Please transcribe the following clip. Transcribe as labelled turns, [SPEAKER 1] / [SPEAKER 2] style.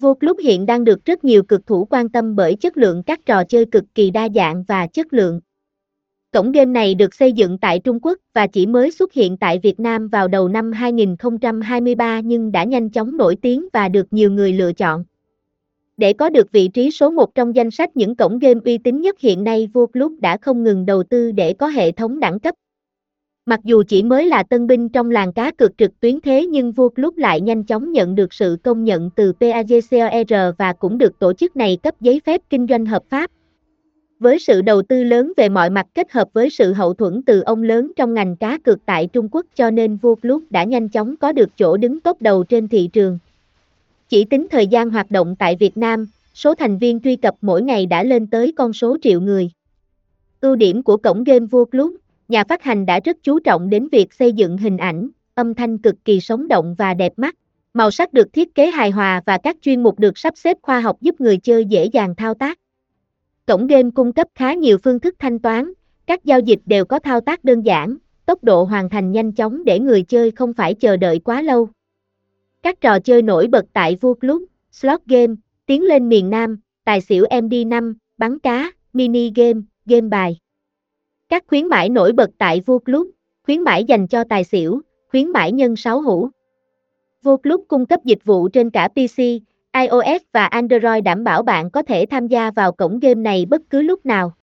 [SPEAKER 1] Vô Club hiện đang được rất nhiều cực thủ quan tâm bởi chất lượng các trò chơi cực kỳ đa dạng và chất lượng. Cổng game này được xây dựng tại Trung Quốc và chỉ mới xuất hiện tại Việt Nam vào đầu năm 2023 nhưng đã nhanh chóng nổi tiếng và được nhiều người lựa chọn. Để có được vị trí số 1 trong danh sách những cổng game uy tín nhất hiện nay Vô Club đã không ngừng đầu tư để có hệ thống đẳng cấp. Mặc dù chỉ mới là tân binh trong làng cá cược trực tuyến thế nhưng vua lúc lại nhanh chóng nhận được sự công nhận từ PAGCOR và cũng được tổ chức này cấp giấy phép kinh doanh hợp pháp. Với sự đầu tư lớn về mọi mặt kết hợp với sự hậu thuẫn từ ông lớn trong ngành cá cược tại Trung Quốc cho nên vua Club đã nhanh chóng có được chỗ đứng tốt đầu trên thị trường. Chỉ tính thời gian hoạt động tại Việt Nam, số thành viên truy cập mỗi ngày đã lên tới con số triệu người. Ưu điểm của cổng game vua Club, nhà phát hành đã rất chú trọng đến việc xây dựng hình ảnh, âm thanh cực kỳ sống động và đẹp mắt. Màu sắc được thiết kế hài hòa và các chuyên mục được sắp xếp khoa học giúp người chơi dễ dàng thao tác. Cổng game cung cấp khá nhiều phương thức thanh toán, các giao dịch đều có thao tác đơn giản, tốc độ hoàn thành nhanh chóng để người chơi không phải chờ đợi quá lâu. Các trò chơi nổi bật tại Vua Club, Slot Game, Tiến lên miền Nam, Tài xỉu MD5, Bắn cá, Mini Game, Game bài. Các khuyến mãi nổi bật tại Vua Club, khuyến mãi dành cho tài xỉu, khuyến mãi nhân 6 hũ. Vô Club cung cấp dịch vụ trên cả PC, iOS và Android đảm bảo bạn có thể tham gia vào cổng game này bất cứ lúc nào.